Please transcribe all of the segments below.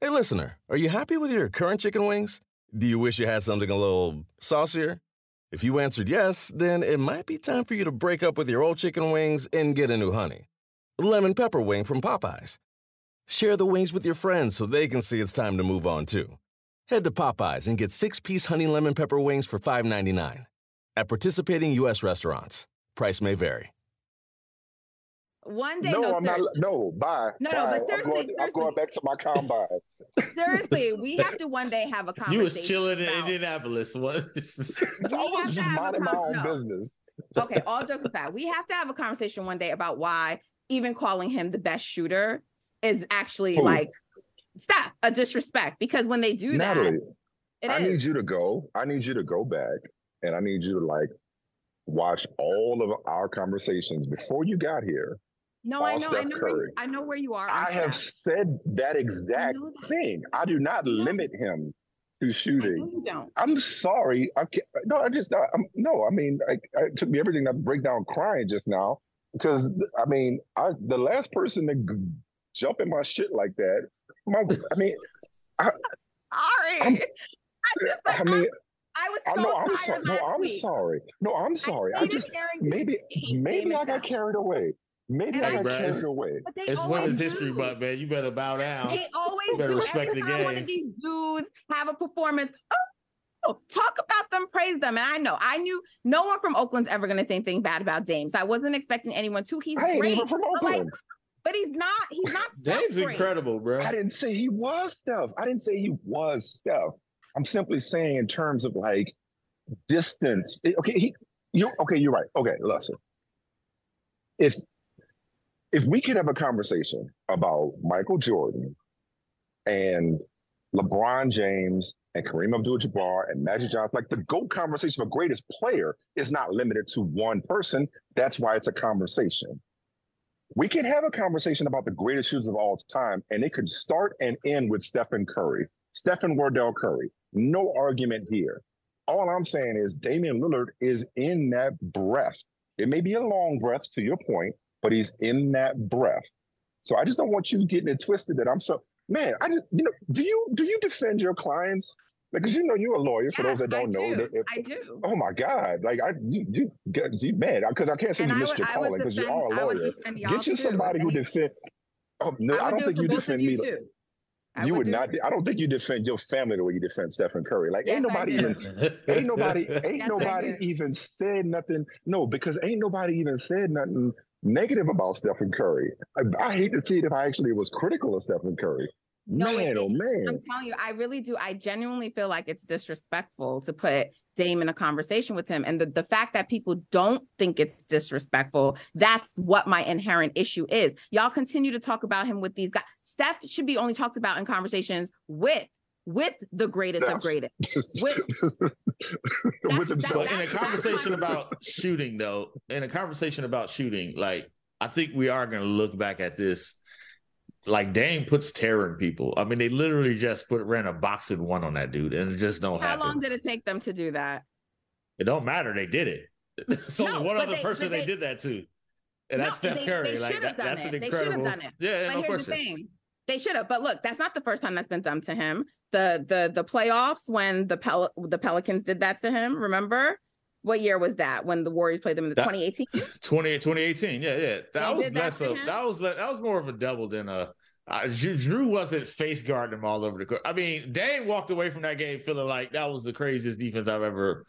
Hey, listener, are you happy with your current chicken wings? Do you wish you had something a little saucier? If you answered yes, then it might be time for you to break up with your old chicken wings and get a new honey. Lemon pepper wing from Popeyes. Share the wings with your friends so they can see it's time to move on too. Head to Popeyes and get six piece honey lemon pepper wings for $5.99. At participating U.S. restaurants, price may vary. One day, no, no, I'm ser- not. No, bye. No, no, bye. but I'm going, seriously, I'm going back to my combine. Seriously, we have to one day have a conversation. You conversation. was chilling in Indianapolis. What? I We was have to just have a minding my own no. business. okay, all jokes aside, we have to have a conversation one day about why even calling him the best shooter is actually Who? like stop a disrespect because when they do that, Natalie, it I is. need you to go. I need you to go back, and I need you to like watch all of our conversations before you got here. No, I know, I know, where, Curry. I know where you are. I have said that exact know that. thing. I do not limit him to I shooting. you don't. I'm sorry. I can't, no, I just I'm, no. I mean, I, it took me everything to break down crying just now because I mean, I the last person to g- jump in my shit like that. My, I mean, Sorry, I'm- I just like, I mean, I was I so know I'm sorry. No, I'm week. sorry. No, I'm sorry. I hated just maybe maybe I got carried away. Maybe And I I got do carried too. away. It's always women's history but man. You better bow down. They always better do. respect Every the time one game. of these dudes have a performance, oh, talk about them, praise them. And I know, I knew no one from Oakland's ever going to think anything bad about Dames. I wasn't expecting anyone to. He's I ain't great, even from but, like, but he's not. He's not. Dame's great. incredible, bro. I didn't say he was stuff. I didn't say he was stuff. I'm simply saying in terms of like distance. Okay, he you okay, you're right. Okay, listen. If if we could have a conversation about Michael Jordan and LeBron James and Kareem Abdul-Jabbar and Magic Johnson, like the GOAT conversation of greatest player is not limited to one person. That's why it's a conversation. We can have a conversation about the greatest shooters of all time, and it could start and end with Stephen Curry, Stephen Wardell Curry. No argument here. All I'm saying is Damian Lillard is in that breath. It may be a long breath to your point, but he's in that breath. So I just don't want you getting it twisted that I'm so man. I just you know, do you do you defend your clients? Because you know you're a lawyer. For Yes, those that don't know, do. that if- I do. oh my God, like I you you, you man, because I can't say And you I missed would, your calling because you are a lawyer. Get you somebody who defend. Oh no, I I, don't do think you defend you me. too. I you would do not. it. I don't think you defend your family the way you defend Stephen Curry. Like ain't Yes, I nobody even ain't nobody ain't Yes, nobody even said nothing. No, because ain't nobody even said nothing negative about Stephen Curry. I, I hate to see it if I actually was critical of Stephen Curry. No, it- man, oh man. I'm telling you, I really do. I genuinely feel like it's disrespectful to put Dame in a conversation with him. And the, the fact that people don't think it's disrespectful, that's what my inherent issue is. Y'all continue to talk about him with these guys. Steph should be only talked about in conversations with with the greatest of greatest. With, with himself. But in a that's my- conversation about shooting, though, in a conversation about shooting, like I think we are going to look back at this. Like Dame puts terror in people. I mean, they literally just put ran a box-and-one on that dude, and it just don't how happen. How long did it take them to do that? it don't matter. They did it. It's only No, one other they- person they, they- did that to, and No, that's Steph they- Curry. they like should have that, done that's it. an They incredible. done it. Yeah, But no here's question. They should have, but look, that's not the first time that's been done to him. The the the playoffs when the Pel- the Pelicans did that to him. Remember what year was that when the Warriors played them in the That- 2018? 20, 2018. Yeah, yeah. That They was did that less of him? that was that was more of a double than a. Uh, Jrue, wasn't face guarding him all over the court. I mean, Dame walked away from that game feeling like that was the craziest defense I've ever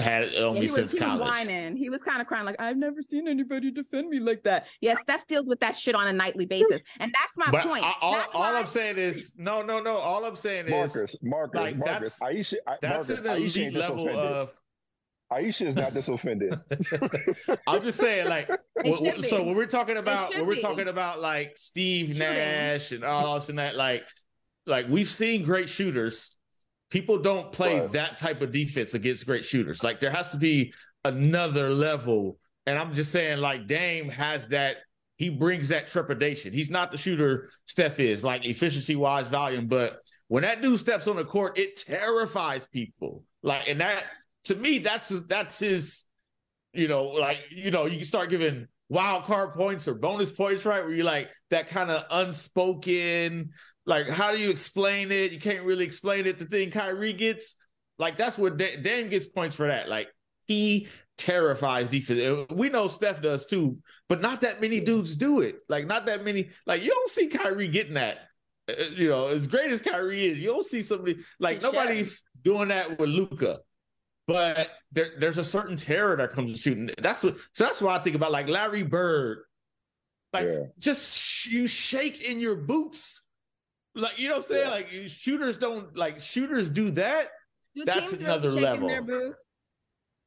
had on Yeah, me he was, since he was college. whining. He was kind of crying, like I've never seen anybody defend me like that. Yeah, Steph deals with that shit on a nightly basis, and that's my But point. I- all, That's all I'm saying is no, no, no. All I'm saying is Marcus, Marcus, like, Marcus. Aisha, I, that's Marcus, an elite ain't level disoffended. of. Aisha is not disoffended. I'm just saying, like, They when- so when we're talking about when we're be. talking about like Steve Nash and all this and that, like, like we've seen great shooters. People don't play Right. that type of defense against great shooters. Like, there has to be another level. And I'm just saying, like, Dame has that. He brings that trepidation. He's not the shooter Steph is, like efficiency wise, volume, but when that dude steps on the court, it terrifies people. Like, and that to me, that's that's his, you know, like you know, you can start giving wild card points or bonus points, right? Where you like that kind of unspoken, Like, how do you explain it? You can't really explain it. The thing Kyrie gets, like, that's what Dame gets points for that. Like, he terrifies defense. We know Steph does too, but not that many dudes do it. Like, not that many. Like, you don't see Kyrie getting that. Uh, uh, you know, as great as Kyrie is, you don't see somebody like nobody's doing that with Luka But there, there's a certain terror that comes to shooting. That's what. So that's why I think about like Larry Bird. Like, yeah. just sh- you shake in your boots like you know what I'm saying? Yeah. Like shooters don't like shooters do that. Do that's another level.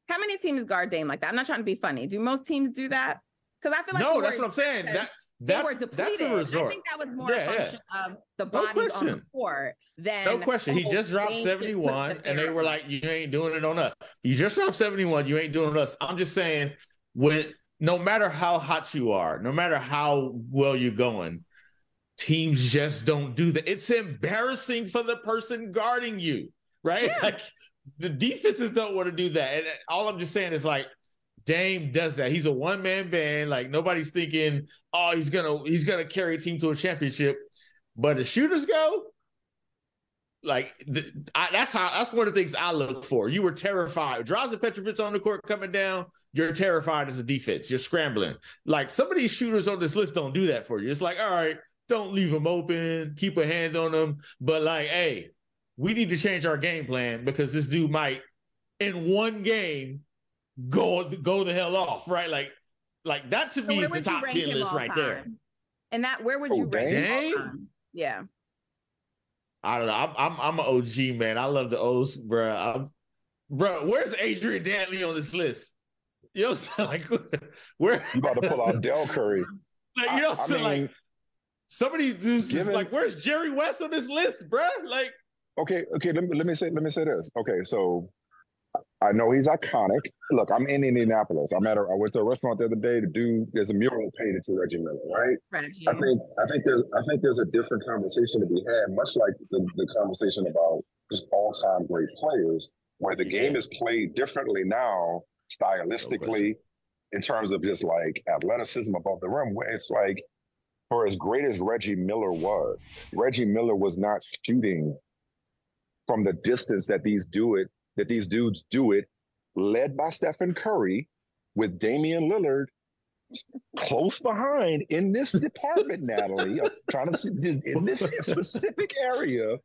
How many teams guard Dame like that? I'm not trying to be funny. Do most teams do that? Because I feel like no, that's what I'm saying. That that that's a resort. I think that was more yeah, a function yeah. of the bodies no on the court than no question. He oh, just dropped 71, and they were like, "You ain't doing it on us. You just dropped 71. You ain't doing it on us." I'm just saying, when no matter how hot you are, no matter how well you're going, teams just don't do that. It's embarrassing for the person guarding you, right? Yeah. Like the defenses don't want to do that. And uh, all I'm just saying is like Dame does that. He's a one man band. Like nobody's thinking, oh, he's gonna he's gonna carry a team to a championship. But the shooters go, like the, I, that's how that's one of the things I look for. You were terrified. Drazen Petrovic on the court coming down. You're terrified as a defense. You're scrambling. Like some of these shooters on this list don't do that for you. It's like, all right, don't leave them open, keep a hand on them. But like, hey, we need to change our game plan because this dude might in one game go go the hell off, right? Like, like that to so me is the top ten list right time? there. And that where would oh, you oh, rank him? Yeah. I don't know. I'm I'm I'm an OG man. I love the O's, bro. I'm, bro, where's Adrian Dantley on this list? You know, like where you about to pull out Dell Curry? Like you know, I, so mean, like Somebody dudes Given, like, where's Jerry West on this list, bro? Like, okay, okay. Let me let me say let me say this. Okay, so I know he's iconic. Look, I'm in Indianapolis. I'm at a, I went to a restaurant the other day. to do. there's a mural painted to Reggie Miller, right? Reggie. I think I think there's I think there's a different conversation to be had, much like the, the conversation about just all time great players, where the game is played differently now, stylistically, no in terms of just like athleticism above the rim. Where it's like for as great as Reggie Miller was, Reggie Miller was not shooting from the distance that these do it, that these dudes do it, led by Stephen Curry with Damian Lillard close behind in this department, Natalie. I'm trying to see in this specific area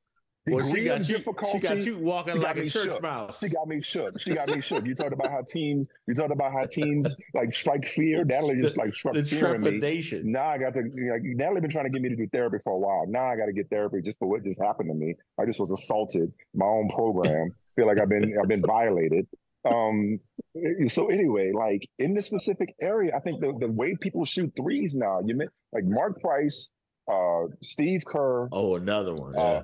well, she got you. She got you walking like a church shook. mouse. She got me shook. She got me shook. You talked about how teams. You talked about how teams like strike fear. Natalie just like struck the fear in me. Now I got to. Like, Natalie been trying to get me to do therapy for a while. Now I got to get therapy just for what just happened to me. I just was assaulted. My own program. Feel like I've been I've been violated. Um. So anyway, like in this specific area, I think the the way people shoot threes now. You mean like Mark Price, uh, Steve Kerr. Oh, another one. Uh, yeah.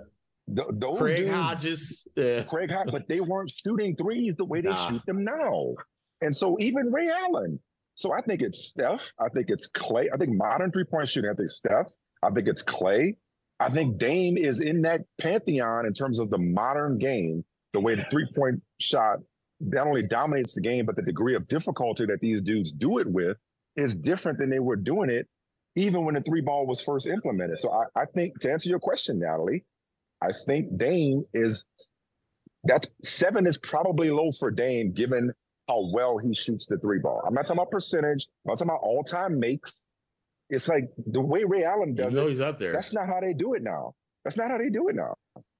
Th- those Craig dudes, Hodges, yeah. Craig Hodges, but they weren't shooting threes the way they nah. shoot them now. And so even Ray Allen. So I think it's Steph. I think it's Klay. I think modern three point shooting. I think Steph. I think it's Klay. I think Dame is in that pantheon in terms of the modern game. The way the three point shot not only dominates the game, but the degree of difficulty that these dudes do it with is different than they were doing it even when the three ball was first implemented. So I, I think to answer your question, Natalie, I think Dame is that seven is probably low for Dame given how well he shoots the three ball. I'm not talking about percentage. I'm not talking about all time makes. It's like the way Ray Allen does you know it. He's up there. That's not how they do it now. That's not how they do it now.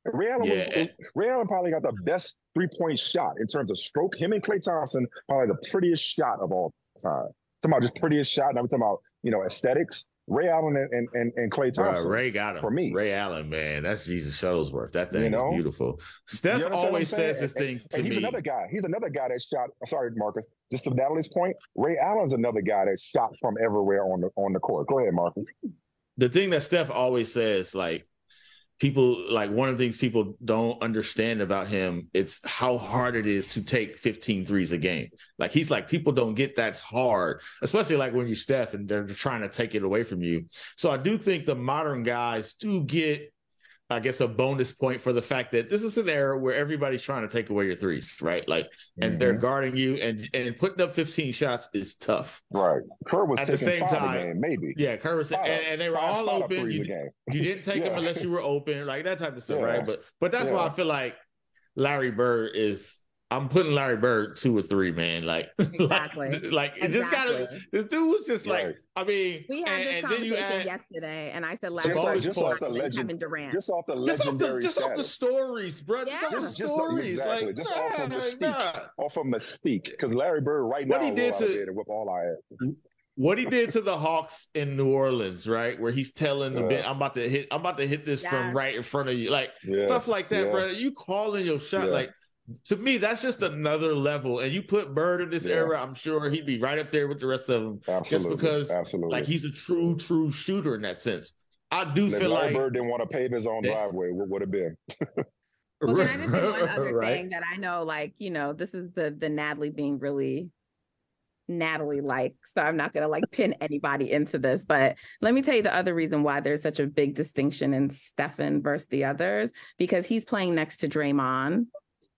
Ray Allen, yeah. was, Ray Allen probably got the best three point shot in terms of stroke. Him and Klay Thompson probably the prettiest shot of all time. talking about just prettiest shot. Now we're talking about you know aesthetics. Ray Allen and, and, and Klay Thompson. Ray got him. For me. Ray Allen, man, that's Jesus Shuttlesworth. That thing you know? is beautiful. Steph you know always says this thing to he's me. another guy. He's another guy that shot. Sorry, Marcus. Just to Natalie's point, Ray Allen's another guy that shot from everywhere on the on the court. Go ahead, Marcus. The thing that Steph always says, like, people like one of the things people don't understand about him it's how hard it is to take 15 threes a game. Like he's like people don't get that's hard especially like when you steph and they're trying to take it away from you. So i do think the modern guys do get I guess a bonus point for the fact that this is an era where everybody's trying to take away your threes, right? Like, and mm-hmm. they're guarding you, and and putting up 15 shots is tough. Right. Kerr was at the same time, game, maybe. Yeah, Kerr was, five, and, and, they were all open. You, you, didn't take yeah. them unless you were open, like that type of stuff, yeah. right? But but that's yeah. why I feel like Larry Bird is I'm putting Larry Bird two or three, man. Like, exactly. like, like it just gotta. This dude was just like, right. I mean, we had and, this and conversation add, yesterday, and I said Larry just, Bird just off the legend, Kevin Durant, just off the legendary, just off the, just off the stories, bro. Yeah. Just off the stories, exactly. like, just nah, off of mystique, nah. off of mystique, because Larry Bird right what now, he did to with all I had what he did to the Hawks in New Orleans, right? Where he's telling the yeah. I'm about to hit, I'm about to hit this from right in front of you, like yeah. stuff like that, yeah. bro. You calling your shot, like to me, that's just another level. And you put Bird in this era, I'm sure he'd be right up there with the rest of them, Absolutely. just because, Absolutely. like, he's a true, true shooter in that sense. I do if feel like Bird didn't want to pave his own driveway. What would have been? well, can I just say one other right? thing that I know, like, you know, this is the the Natalie being really Natalie like. So I'm not going to like pin anybody into this. But let me tell you the other reason why there's such a big distinction in Stephen versus the others, because he's playing next to Draymond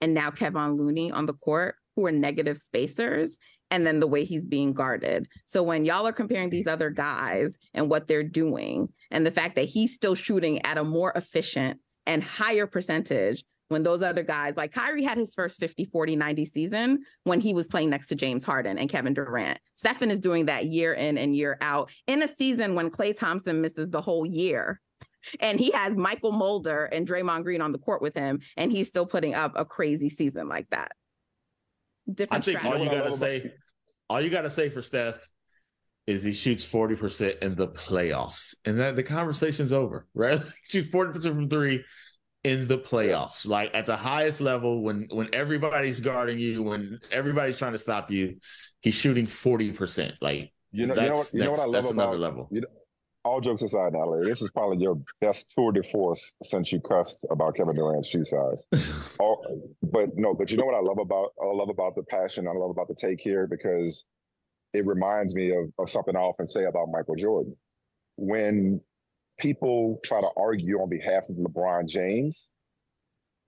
and now Kevon Looney on the court, who are negative spacers. And then the way he's being guarded. So when y'all are comparing these other guys and what they're doing, and the fact that he's still shooting at a more efficient and higher percentage when those other guys like Kyrie had his first 50, 40, 90 season when he was playing next to James Harden and Kevin Durant. Stephen is doing that year in and year out in a season when Klay Thompson misses the whole year. And he has Mychal Mulder and Draymond Green on the court with him, and he's still putting up a crazy season like that. Different I think strategy. all you gotta say, all you gotta say for Steph is he shoots 40% in the playoffs. And then the conversation's over, right? he shoots 40% from three in the playoffs, like at the highest level when when everybody's guarding you, when everybody's trying to stop you, he's shooting forty percent. Like you know, you know what, you know what I love that's about another level. You know, all jokes aside, Larry, this is probably your best tour de force since you cussed about Kevin Durant's shoe size. all, but no, but you know what I love about I love about the passion, I love about the take here because it reminds me of, of something I often say about Michael Jordan. When people try to argue on behalf of LeBron James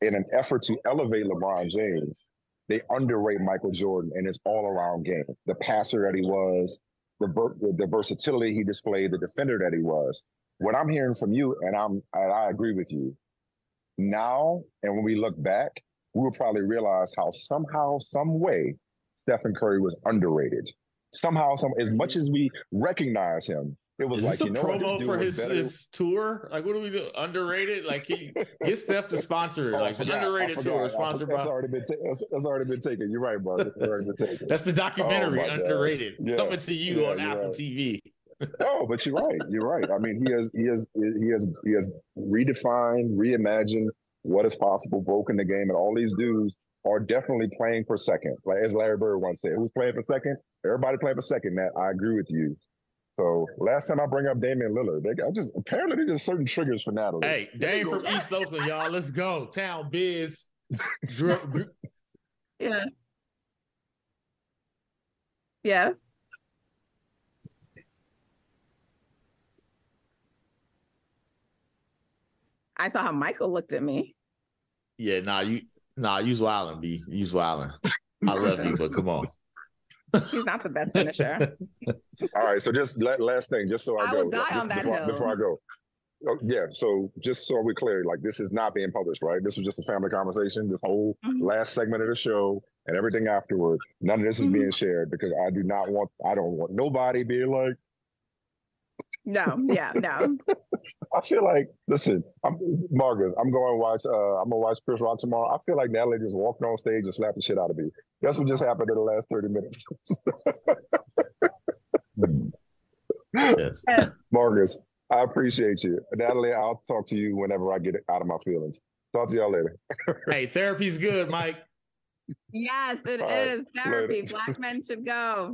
in an effort to elevate LeBron James. They underrate Michael Jordan and his all around game, the passer that he was, the, the versatility he displayed, the defender that he was. What I'm hearing from you, and I'm and I agree with you. Now, and when we look back, we will probably realize how somehow, some way, Stephen Curry was underrated. Somehow, some as much mm-hmm. as we recognize him, it was Is like you know promo for his, his tour. Like, what do we do? Underrated? Like, he get Steph to sponsor it. Oh, like, the underrated tour sponsored by. That's already been ta- that's, that's, already been taken. You're right, Mark. It's already been taken. that's the documentary. Oh, underrated yeah. coming to you yeah, on Apple right. TV. oh, but you're right. You're right. I mean, he has he has he has he has redefined, reimagined what is possible, broken the game, and all these dudes are definitely playing for second. Like as Larry Bird once said, who's playing for second? Everybody playing for second, Matt. I agree with you. So last time I bring up Damian Lillard, they got just apparently there's just certain triggers for Natalie. Hey, Dame from East Oakland, y'all. Let's go. Town biz. yeah. Yes. I saw how Michael looked at me. Yeah, nah, you nah, use wildin', B. Use wildin'. I love you, but come on. He's not the best finisher. All right, so just last thing, just so I, I go will die on that before, hill. before I go. Oh, yeah, so just so we're clear, like this is not being published, right? This was just a family conversation. This whole mm-hmm. last segment of the show and everything afterward, none of this is mm-hmm. being shared because I do not want, I don't want nobody being like, no, yeah, no. I feel like, listen, I'm Marcus. I'm going to watch. Uh, I'm gonna watch Chris Rock tomorrow. I feel like Natalie just walked on stage and slapped the shit out of me. That's what just happened in the last thirty minutes. yes. Marcus, I appreciate you, Natalie. I'll talk to you whenever I get out of my feelings. Talk to y'all later. hey, therapy's good, Mike. Yes, it All is right, therapy. Later. Black men should go.